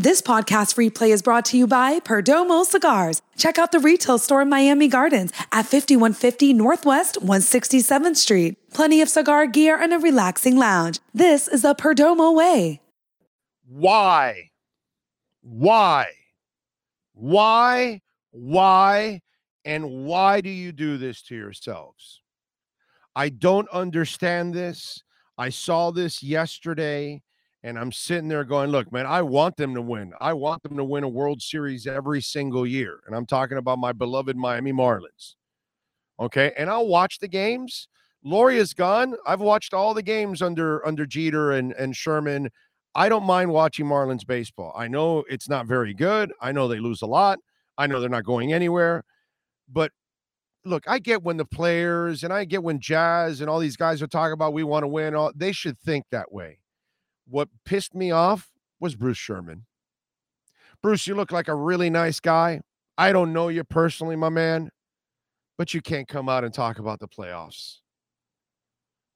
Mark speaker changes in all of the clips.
Speaker 1: This podcast replay is brought to you by Perdomo Cigars. Check out the retail store in Miami Gardens at 5150 Northwest 167th Street. Plenty of cigar gear and a relaxing lounge. This is the Perdomo way.
Speaker 2: Why? Why? Why? Why? And why do you do this to yourselves? I don't understand this. I saw this yesterday and I'm sitting there going, look, man, I want them to win. I want them to win a World Series every single year. And I'm talking about my beloved Miami Marlins. Okay. And I'll watch the games. Loria is gone. I've watched all the games under under Jeter and, and Sherman. I don't mind watching Marlins baseball. I know it's not very good. I know they lose a lot. I know they're not going anywhere. But look, I get when the players and I get when Jazz and all these guys are talking about we want to win. All they should think that way. What pissed me off was Bruce Sherman. Bruce, you look like a really nice guy. I don't know you personally, my man, but you can't come out and talk about the playoffs.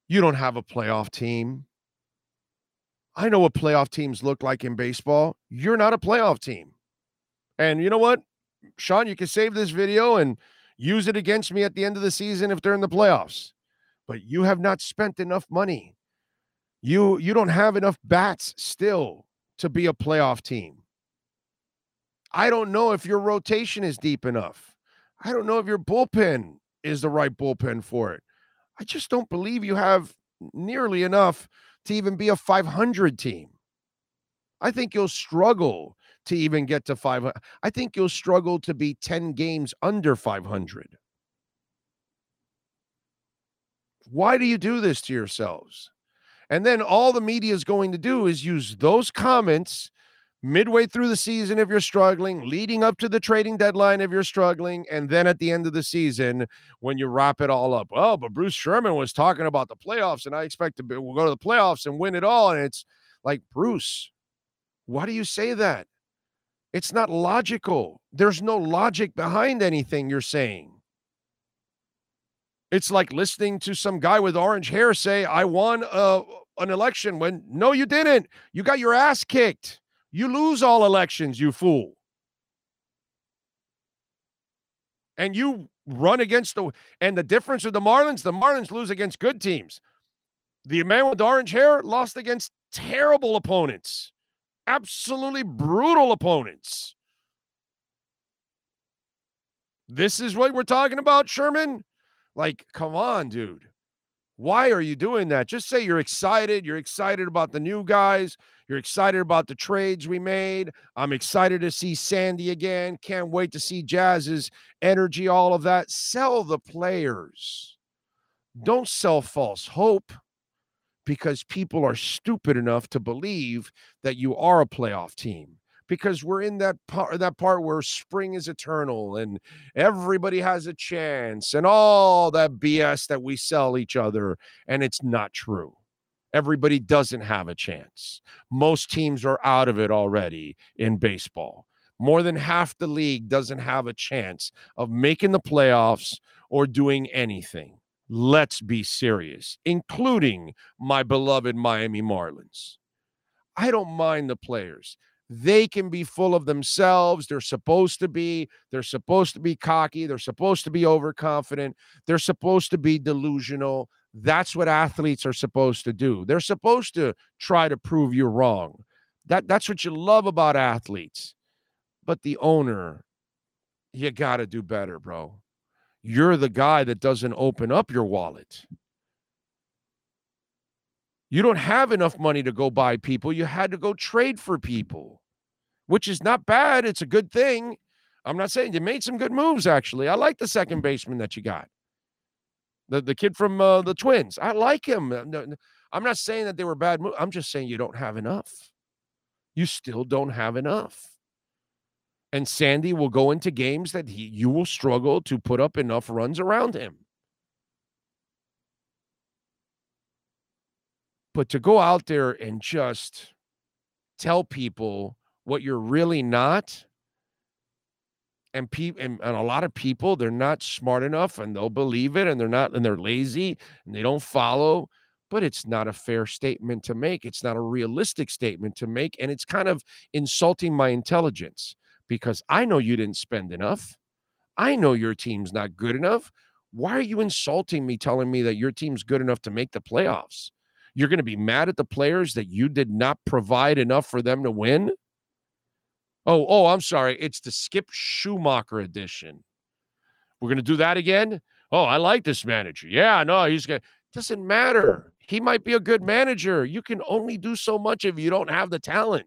Speaker 2: You don't have a playoff team. I know what playoff teams look like in baseball. You're not a playoff team. And you know what? Sean, you can save this video and use it against me at the end of the season if they're in the playoffs. But you have not spent enough money you you don't have enough bats still to be a playoff team. I don't know if your rotation is deep enough. I don't know if your bullpen is the right bullpen for it. I just don't believe you have nearly enough to even be a 500 team. I think you'll struggle to even get to 500. I think you'll struggle to be 10 games under 500. Why do you do this to yourselves? And then all the media is going to do is use those comments midway through the season if you're struggling, leading up to the trading deadline if you're struggling, and then at the end of the season when you wrap it all up. Oh, but Bruce Sherman was talking about the playoffs, and I expect to be, we'll go to the playoffs and win it all. And it's like, Bruce, why do you say that? It's not logical. There's no logic behind anything you're saying. It's like listening to some guy with orange hair say, I won uh, an election when no, you didn't. You got your ass kicked. You lose all elections, you fool. And you run against the and the difference with the Marlins, the Marlins lose against good teams. The man with orange hair lost against terrible opponents, absolutely brutal opponents. This is what we're talking about, Sherman. Like, come on, dude. Why are you doing that? Just say you're excited. You're excited about the new guys. You're excited about the trades we made. I'm excited to see Sandy again. Can't wait to see Jazz's energy, all of that. Sell the players. Don't sell false hope because people are stupid enough to believe that you are a playoff team because we're in that part that part where spring is eternal and everybody has a chance and all that BS that we sell each other and it's not true. Everybody doesn't have a chance. Most teams are out of it already in baseball. More than half the league doesn't have a chance of making the playoffs or doing anything. Let's be serious, including my beloved Miami Marlins. I don't mind the players. They can be full of themselves. They're supposed to be. They're supposed to be cocky. They're supposed to be overconfident. They're supposed to be delusional. That's what athletes are supposed to do. They're supposed to try to prove you wrong. That that's what you love about athletes. But the owner, you got to do better, bro. You're the guy that doesn't open up your wallet. You don't have enough money to go buy people. You had to go trade for people, which is not bad. It's a good thing. I'm not saying you made some good moves, actually. I like the second baseman that you got. The, the kid from uh, the Twins. I like him. I'm not saying that they were bad moves. I'm just saying you don't have enough. You still don't have enough. And Sandy will go into games that he, you will struggle to put up enough runs around him. But to go out there and just tell people what you're really not, and people and, and, a lot of people they're not smart enough and they'll believe it and they're not and they're lazy and they don't follow but it's not a fair statement to make. It's not a realistic statement to make. And it's kind of insulting my intelligence because I know you didn't spend enough. I know your team's not good enough. Why are you insulting me, telling me that your team's good enough to make the playoffs? You're going to be mad at the players that you did not provide enough for them to win? Oh, oh, I'm sorry. It's the Skip Schumaker edition. We're going to do that again? Oh, I like this manager. Yeah, no, he's going to. Doesn't matter. He might be a good manager. You can only do so much if you don't have the talent.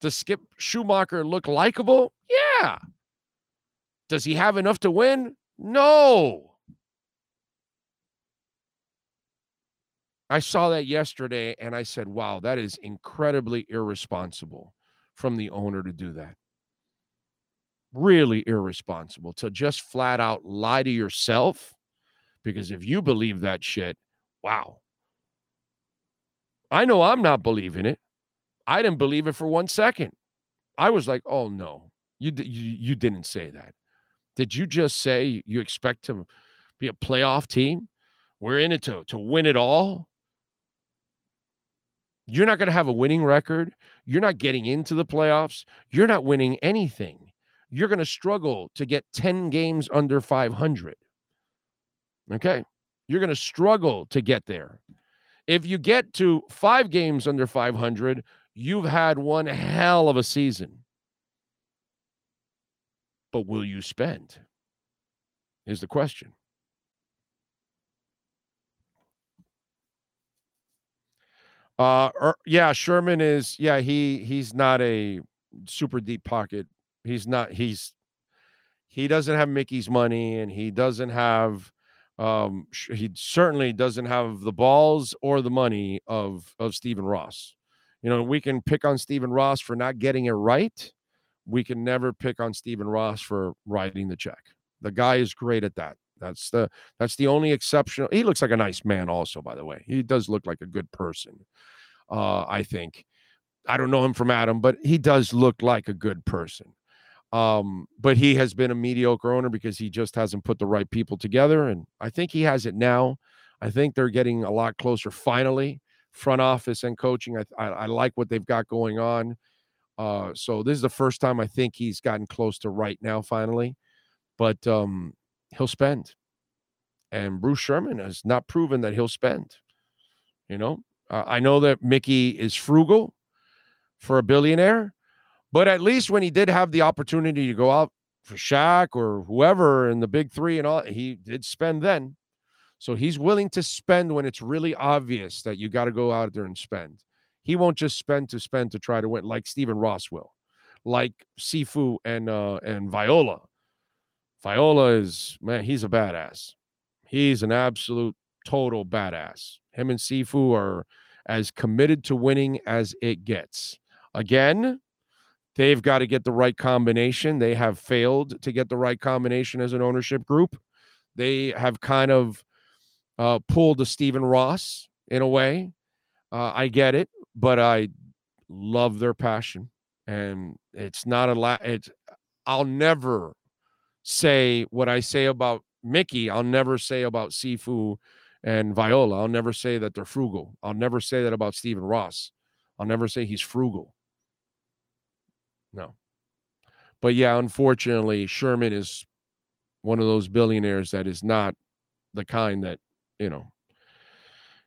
Speaker 2: Does Skip Schumaker look likable? Yeah. Does he have enough to win? No. I saw that yesterday and I said, wow, that is incredibly irresponsible from the owner to do that. Really irresponsible to just flat out lie to yourself. Because if you believe that shit, wow. I know I'm not believing it. I didn't believe it for one second. I was like, oh no, you, you, you didn't say that. Did you just say you expect to be a playoff team? We're in it to, to win it all. You're not going to have a winning record. You're not getting into the playoffs. You're not winning anything. You're going to struggle to get 10 games under 500. Okay. You're going to struggle to get there. If you get to five games under 500, you've had one hell of a season. But will you spend? Is the question. Uh, er, yeah, Sherman is. Yeah, he he's not a super deep pocket. He's not. He's he doesn't have Mickey's money, and he doesn't have. Um, he certainly doesn't have the balls or the money of of Stephen Ross. You know, we can pick on Stephen Ross for not getting it right. We can never pick on Stephen Ross for writing the check. The guy is great at that. That's the that's the only exception. He looks like a nice man, also, by the way. He does look like a good person. Uh, I think. I don't know him from Adam, but he does look like a good person. Um, but he has been a mediocre owner because he just hasn't put the right people together. And I think he has it now. I think they're getting a lot closer finally, front office and coaching. I, I, I like what they've got going on. Uh, so this is the first time I think he's gotten close to right now, finally. But um, he'll spend. And Bruce Sherman has not proven that he'll spend. You know, uh, I know that Mickey is frugal for a billionaire, but at least when he did have the opportunity to go out for Shaq or whoever in the big three and all, he did spend then. So he's willing to spend when it's really obvious that you got to go out there and spend. He won't just spend to spend to try to win like Stephen Ross will, like Cifu and uh and Viola. Viola is man, he's a badass. He's an absolute total badass. Him and Cifu are as committed to winning as it gets. Again, they've got to get the right combination. They have failed to get the right combination as an ownership group. They have kind of uh, pulled a Stephen Ross in a way. Uh, I get it, but I love their passion, and it's not a lot. It's I'll never say what I say about Mickey. I'll never say about Cifu and Viola. I'll never say that they're frugal. I'll never say that about Stephen Ross. I'll never say he's frugal. No. But yeah, unfortunately, Sherman is one of those billionaires that is not the kind that, you know,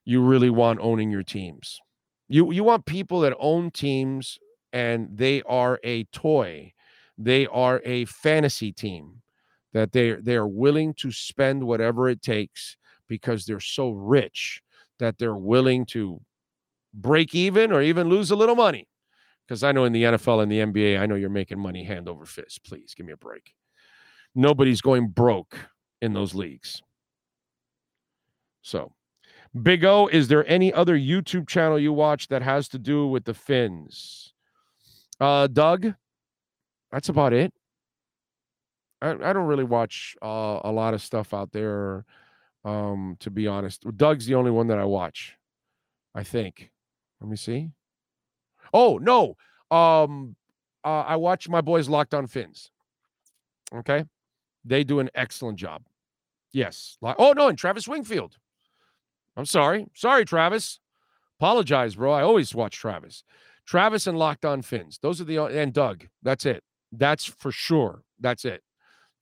Speaker 2: you really want owning your teams. You you want people that own teams and they are a toy. They are a fantasy team that they they are willing to spend whatever it takes because they're so rich that they're willing to break even or even lose a little money. Because I know in the NFL and the NBA, I know you're making money hand over fist. Please give me a break. Nobody's going broke in those leagues. So, Big O, is there any other YouTube channel you watch that has to do with the Fins? Uh, Doug, that's about it. I, I don't really watch uh, a lot of stuff out there um, to be honest. Doug's the only one that I watch. I think. Let me see. Oh no. Um uh, I watch my boys Locked On Fins. Okay. They do an excellent job. Yes. Oh no, and Travis Wingfield. I'm sorry. Sorry, Travis. Apologize, bro. I always watch Travis. Travis and Locked On Fins. Those are the and Doug. That's it. That's for sure. That's it.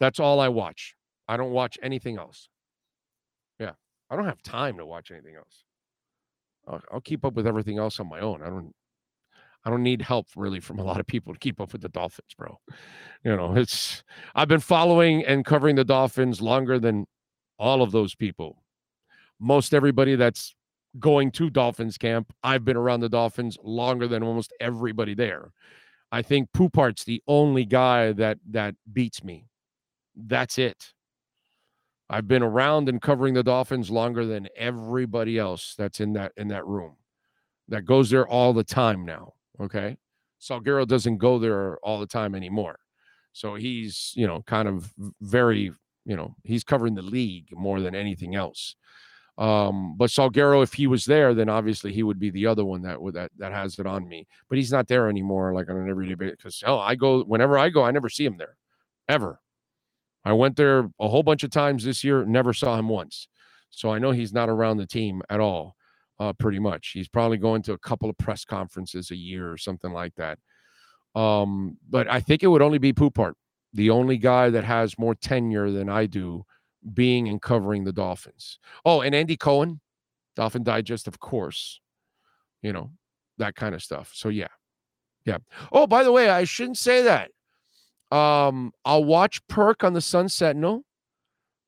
Speaker 2: That's all I watch. I don't watch anything else. Yeah. I don't have time to watch anything else. I'll, I'll keep up with everything else on my own. I don't I don't need help really from a lot of people to keep up with the Dolphins, bro. You know, it's I've been following and covering the Dolphins longer than all of those people. Most everybody that's going to Dolphins camp, I've been around the Dolphins longer than almost everybody there. I think Poupart's the only guy that that beats me. That's it. I've been around and covering the Dolphins longer than everybody else that's in that in that room. That goes there all the time now. Okay. Salguero doesn't go there all the time anymore. So he's, you know, kind of very, you know, he's covering the league more than anything else. Um, but Salguero, if he was there, then obviously he would be the other one that would that that has it on me. But he's not there anymore, like on an everyday basis. Because hell, I go whenever I go, I never see him there, ever. I went there a whole bunch of times this year, never saw him once. So I know he's not around the team at all uh, pretty much. He's probably going to a couple of press conferences a year or something like that. Um, but I think it would only be Poupart, the only guy that has more tenure than I do being and covering the Dolphins. Oh, and Andy Cohen, Dolphin Digest, of course, you know, that kind of stuff. So yeah. Yeah. Oh, by the way, I shouldn't say that. Um, I'll watch Perk on the Sun Sentinel.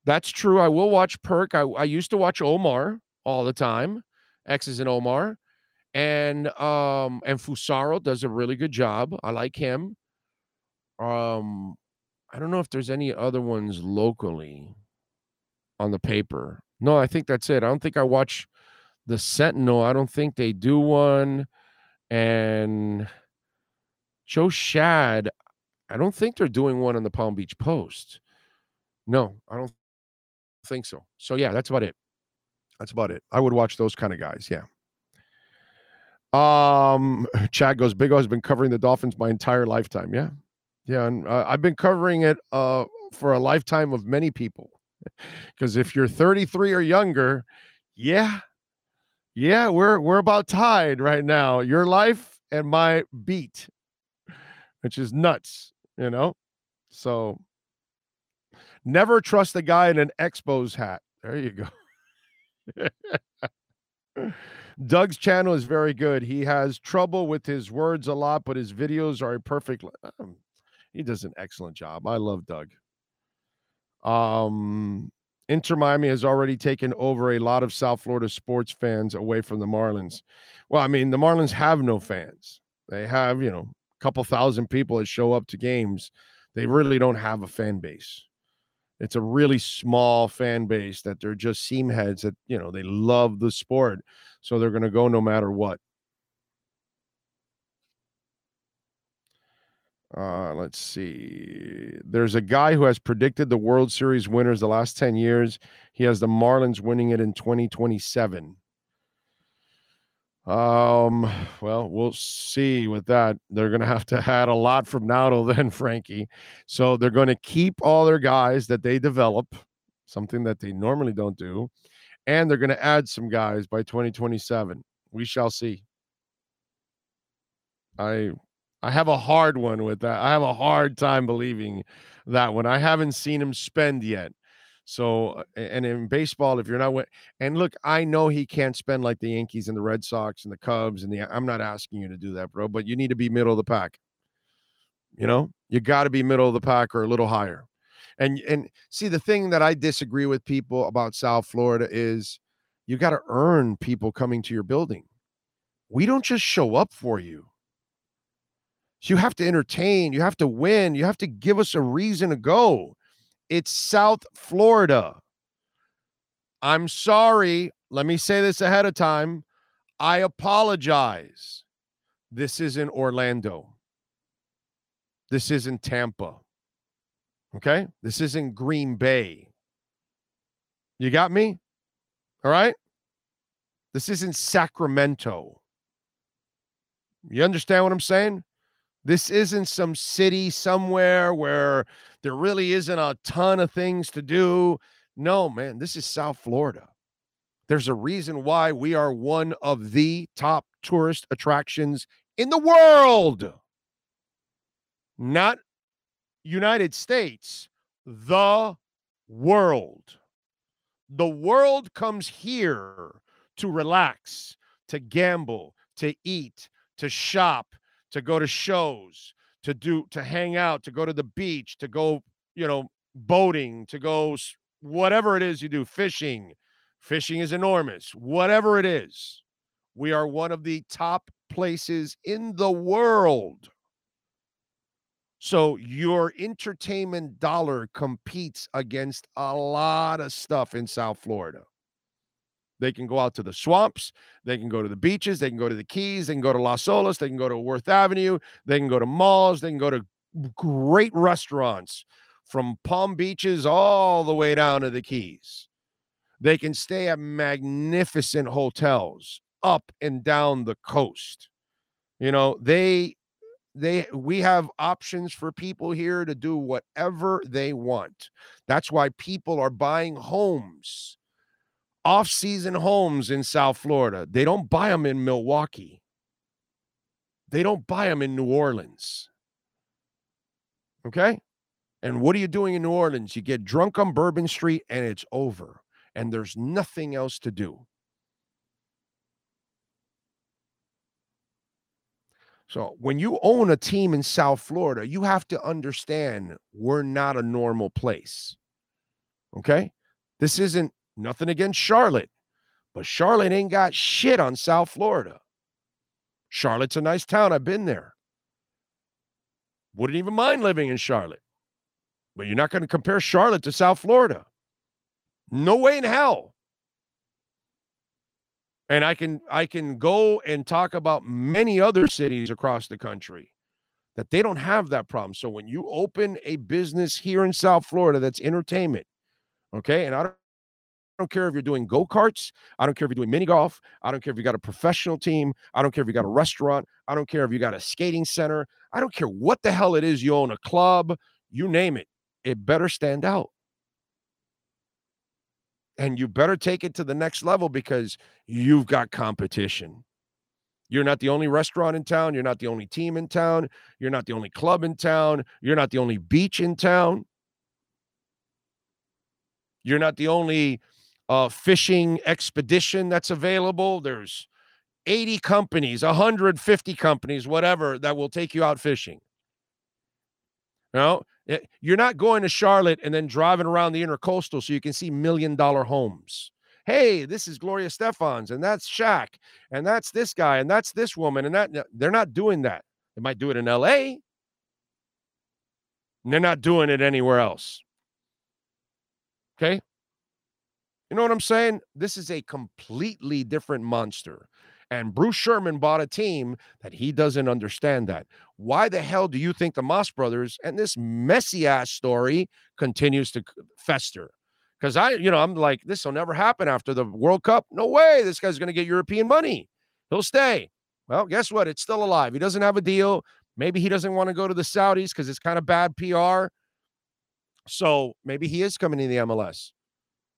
Speaker 2: That's true. I will watch Perk. I, I used to watch Omar all the time. X's and Omar. And um and Fusaro does a really good job. I like him. Um I don't know if there's any other ones locally on the paper. No, I think that's it. I don't think I watch the Sentinel. I don't think they do one. And Joe Schad, I don't think they're doing one on the Palm Beach Post. No, I don't think so. So yeah, that's about it. That's about it. I would watch those kind of guys. Yeah. Um, Chad goes, Big O has been covering the Dolphins my entire lifetime. Yeah. Yeah. And uh, I've been covering it uh, for a lifetime of many people. Because if you're 33 or younger, yeah. Yeah, we're we're about tied right now. Your life and my beat, which is nuts, you know. So never trust a guy in an Expos hat. There you go. Doug's channel is very good. He has trouble with his words a lot, but his videos are a perfect. Um, he does an excellent job. I love Doug. Um, Inter Miami has already taken over a lot of South Florida sports fans away from the Marlins. Well, I mean, the Marlins have no fans. They have, you know, couple thousand people that show up to games. They really don't have a fan base. It's a really small fan base that they're just seam heads that you know they love the sport so they're going to go no matter what. Uh, let's see. There's a guy who has predicted the world series winners the last 10 years. He has the marlins winning it in 2027 um, well, we'll see with that. They're going to have to add a lot from now till then, Frankie. So they're going to keep all their guys that they develop, something that they normally don't do, and they're going to add some guys by 2027. We shall see. I I have a hard one with that. I have a hard time believing that one. I haven't seen him spend yet. So, uh, and in baseball, if you're not, and look, I know he can't spend like the Yankees and the Red Sox and the Cubs and the, I'm not asking you to do that, bro, but you need to be middle of the pack. You know, you got to be middle of the pack or a little higher. And, and see, the thing that I disagree with people about South Florida is you got to earn people coming to your building. We don't just show up for you. You have to entertain, you have to win, you have to give us a reason to go. It's South Florida. I'm sorry. Let me say this ahead of time. I apologize. This isn't Orlando. This isn't Tampa. Okay? This isn't Green Bay. You got me? All right? This isn't Sacramento. You understand what I'm saying? This isn't some city somewhere where there really isn't a ton of things to do. No, man, this is South Florida. There's a reason why we are one of the top tourist attractions in the world. Not United States, the world. The world comes here to relax, to gamble, to eat, to shop, to go to shows, to do to hang out, to go to the beach, to go, you know, boating, to go whatever it is you do, fishing. Fishing is enormous. Whatever it is, we are one of the top places in the world. So your entertainment dollar competes against a lot of stuff in South Florida. They can go out to the swamps. They can go to the beaches. They can go to the Keys. They can go to Las Olas. They can go to Worth Avenue. They can go to malls. They can go to great restaurants from Palm Beaches all the way down to the Keys. They can stay at magnificent hotels up and down the coast. You know, they they we have options for people here to do whatever they want. That's why people are buying homes off-season homes in South Florida. They don't buy them in Milwaukee. They don't buy them in New Orleans. Okay? And what are you doing in New Orleans? You get drunk on Bourbon Street and it's over. And there's nothing else to do. So when you own a team in South Florida, you have to understand we're not a normal place. Okay? This isn't Nothing against Charlotte, but Charlotte ain't got shit on South Florida. Charlotte's a nice town. I've been there. Wouldn't even mind living in Charlotte. But you're not going to compare Charlotte to South Florida. No way in hell. And I can I can go and talk about many other cities across the country that they don't have that problem. So when you open a business here in South Florida that's entertainment, okay, and I don't care if you're doing go karts. I don't care if you're doing mini golf. I don't care if you got a professional team. I don't care if you got a restaurant. I don't care if you got a skating center. I don't care what the hell it is you own a club, you name it. It better stand out. And you better take it to the next level because you've got competition. You're not the only restaurant in town. You're not the only team in town. You're not the only club in town. You're not the only beach in town. You're not the only uh, fishing expedition that's available. There's 80 companies, 150 companies, whatever, that will take you out fishing. You know, eh, you're not going to Charlotte and then driving around the intercoastal so you can see million dollar homes. Hey, this is Gloria Estefan's, and that's Shaq, and that's this guy, and that's this woman, and that they're not doing that. They might do it in LA. They're not doing it anywhere else. Okay. You know what I'm saying? This is a completely different monster. And Bruce Sherman bought a team that he doesn't understand that. Why the hell do you think the Mas brothers and this messy ass story continues to fester? Because I, you know, I'm like, this will never happen after the World Cup. No way. This guy's going to get European money. He'll stay. Well, guess what? It's still alive. He doesn't have a deal. Maybe he doesn't want to go to the Saudis because it's kind of bad PR. So maybe he is coming to the MLS.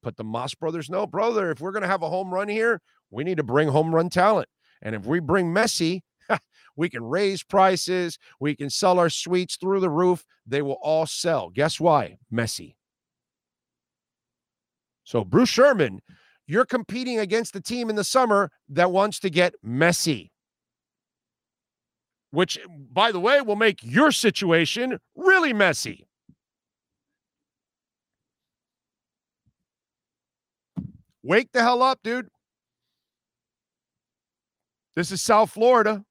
Speaker 2: But the Mas brothers know, brother, if we're going to have a home run here, we need to bring home run talent. And if we bring Messi, we can raise prices. We can sell our suites through the roof. They will all sell. Guess why? Messi. So, Bruce Sherman, you're competing against the team in the summer that wants to get Messi, which, by the way, will make your situation really messy. Wake the hell up, dude. This is South Florida.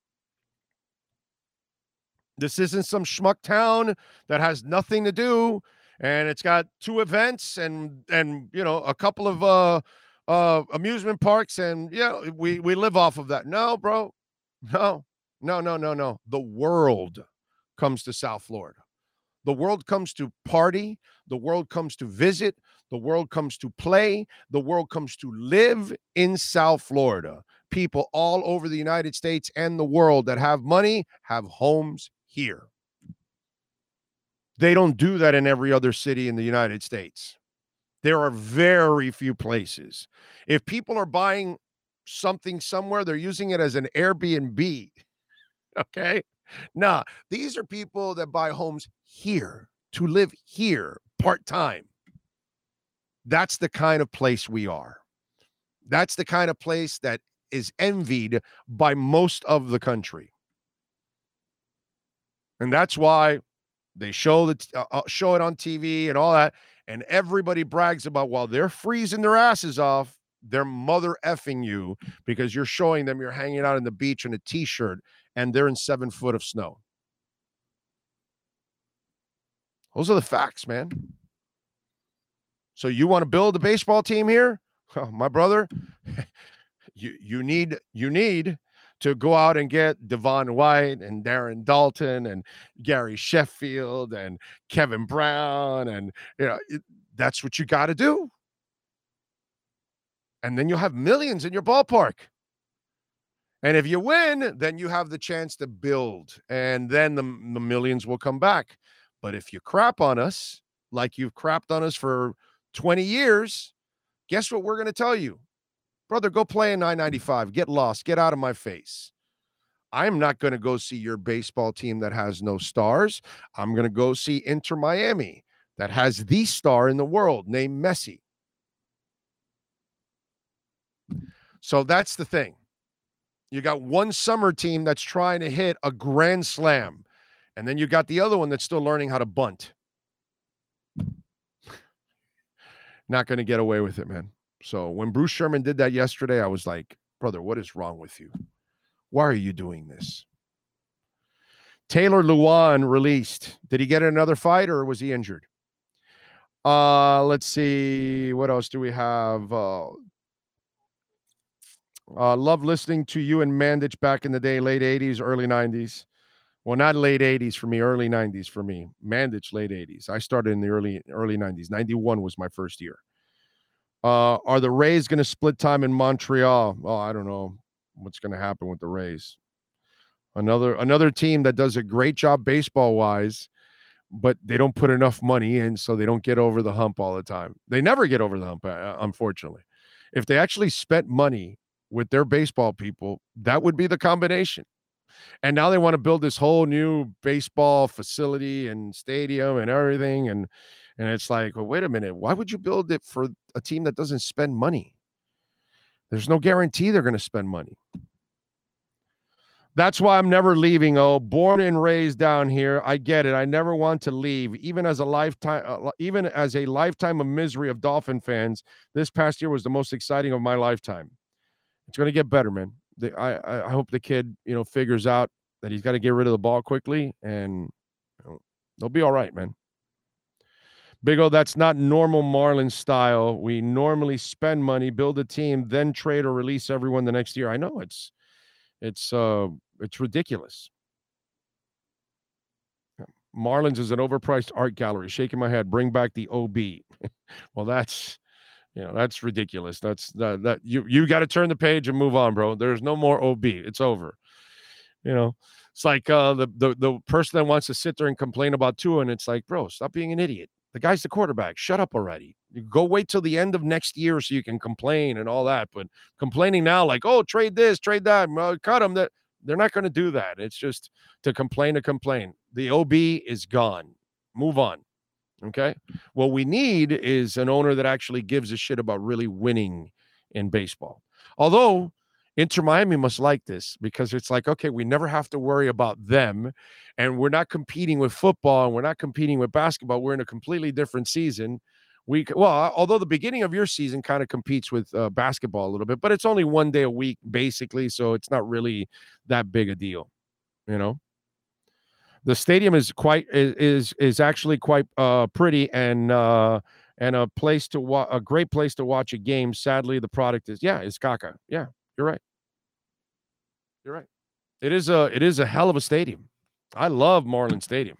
Speaker 2: This isn't some schmuck town that has nothing to do, and it's got two events and and you know a couple of uh uh amusement parks, and yeah, we we live off of that. No, bro, no, no, no, no, no. The world comes to South Florida. The world comes to party. The world comes to visit. The world comes to play. The world comes to live in South Florida. People all over the United States and the world that have money have homes here. They don't do that in every other city in the United States. There are very few places. If people are buying something somewhere, they're using it as an Airbnb. Okay. Nah, these are people that buy homes here to live here part time. That's the kind of place we are. That's the kind of place that is envied by most of the country. And that's why they show the uh, uh, show it on TV and all that and everybody brags about while they're freezing their asses off, they're mother effing you because you're showing them you're hanging out in the beach in a t-shirt and they're in 7 foot of snow. Those are the facts, man. So you want to build a baseball team here? Oh, my brother, you you need you need to go out and get Devon White and Darren Daulton and Gary Sheffield and Kevin Brown and you know it, that's what you got to do. And then you'll have millions in your ballpark. And if you win, then you have the chance to build and then the, the millions will come back. But if you crap on us like you've crapped on us for 20 years, guess what we're going to tell you? Brother, go play in 995. Mm. Get lost. Get out of my face. I'm not going to go see your baseball team that has no stars. I'm going to go see Inter Miami that has the star in the world named Messi. So that's the thing. You got one summer team that's trying to hit a grand slam, and then you got the other one that's still learning how to bunt. Not going to get away with it, man. So when Bruce Sherman did that yesterday, I was like, brother, what is wrong with you? Why are you doing this? Taylor Lewan released. Did he get another fight or was he injured? Uh, let's see. What else do we have? Uh, uh, love listening to you and Mandich back in the day, late 80s, early 90s. Well, not late 80s for me, early 90s for me. Mandich, late 80s. I started in the early early 90s. 91 was my first year. Uh, are the Rays going to split time in Montreal? Oh, I don't know what's going to happen with the Rays. Another another team that does a great job baseball wise, but they don't put enough money in, so they don't get over the hump all the time. They never get over the hump, uh, unfortunately. If they actually spent money with their baseball people, that would be the combination. And now they want to build this whole new baseball facility and stadium and everything, and and it's like, well, wait a minute. Why would you build it for a team that doesn't spend money? There's no guarantee they're going to spend money. That's why I'm never leaving. Oh, born and raised down here. I get it. I never want to leave. Even as a lifetime, uh, even as a lifetime of misery of Dolphin fans, this past year was the most exciting of my lifetime. It's going to get better, man. The, I I hope the kid you know figures out that he's got to get rid of the ball quickly, and you know, they'll be all right, man. Big O, that's not normal Marlins style. We normally spend money, build a team, then trade or release everyone the next year. I know it's it's uh it's ridiculous. Marlins is an overpriced art gallery. Shaking my head. Bring back the OB. well, that's you know that's ridiculous. That's that that you you got to turn the page and move on, bro. There's no more OB. It's over. You know, it's like uh, the the the person that wants to sit there and complain about Tua, and it's like, bro, stop being an idiot. The guy's the quarterback. Shut up already. Go wait till the end of next year so you can complain and all that. But complaining now, like, oh, trade this, trade that, well, cut them. That they're not going to do that. It's just to complain to complain. The OB is gone. Move on. Okay. What we need is an owner that actually gives a shit about really winning in baseball. Although Inter Miami must like this because it's like, okay, we never have to worry about them. And we're not competing with football and we're not competing with basketball. We're in a completely different season. We, well, although the beginning of your season kind of competes with uh, basketball a little bit, but it's only one day a week, basically. So it's not really that big a deal, you know? The stadium is quite is is actually quite uh pretty and uh and a place to watch a great place to watch a game. Sadly, the product is yeah, it's Kaka. Yeah, you're right. You're right. It is a it is a hell of a stadium. I love Marlin Stadium.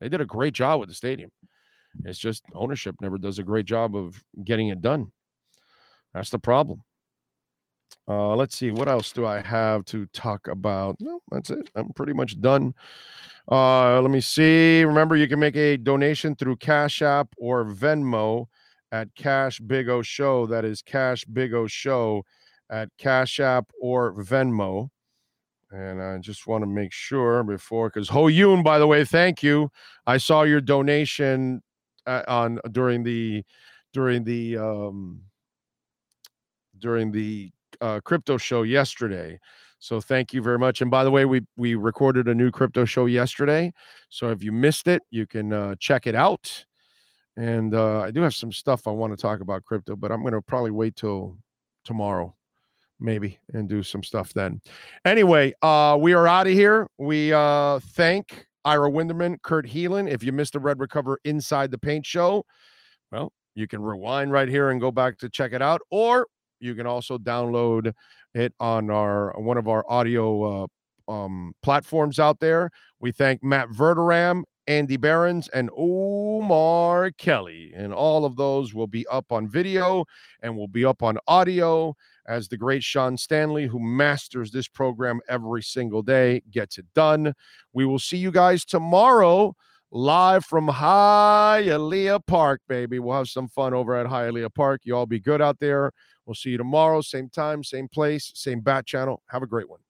Speaker 2: They did a great job with the stadium. It's just ownership never does a great job of getting it done. That's the problem. Uh, let's see. What else do I have to talk about? No, that's it. I'm pretty much done. Uh, let me see. Remember, you can make a donation through Cash App or Venmo at Cash Big O Show. That is Cash Big O Show at Cash App or Venmo. And I just want to make sure before, because Ho Yoon, by the way, thank you. I saw your donation uh, on during the during the um during the uh, crypto show yesterday. So thank you very much. And by the way, we we recorded a new crypto show yesterday. So if you missed it, you can uh, check it out. And uh, I do have some stuff I want to talk about crypto, but I'm going to probably wait till tomorrow, maybe, and do some stuff then. Anyway, uh, we are out of here. We uh, thank Ira Winderman, Kurt Helin. If you missed the Red Recover Inside the Paint show, well, you can rewind right here and go back to check it out, or you can also download it on our one of our audio uh, um, platforms out there. We thank Matt Verderame Andy Behrens, and Omar Kelly. And all of those will be up on video and will be up on audio as the great Sean Stanley, who masters this program every single day, gets it done. We will see you guys tomorrow live from Hialeah Park, baby. We'll have some fun over at Hialeah Park. You all be good out there. We'll see you tomorrow, same time, same place, same bat channel. Have a great one.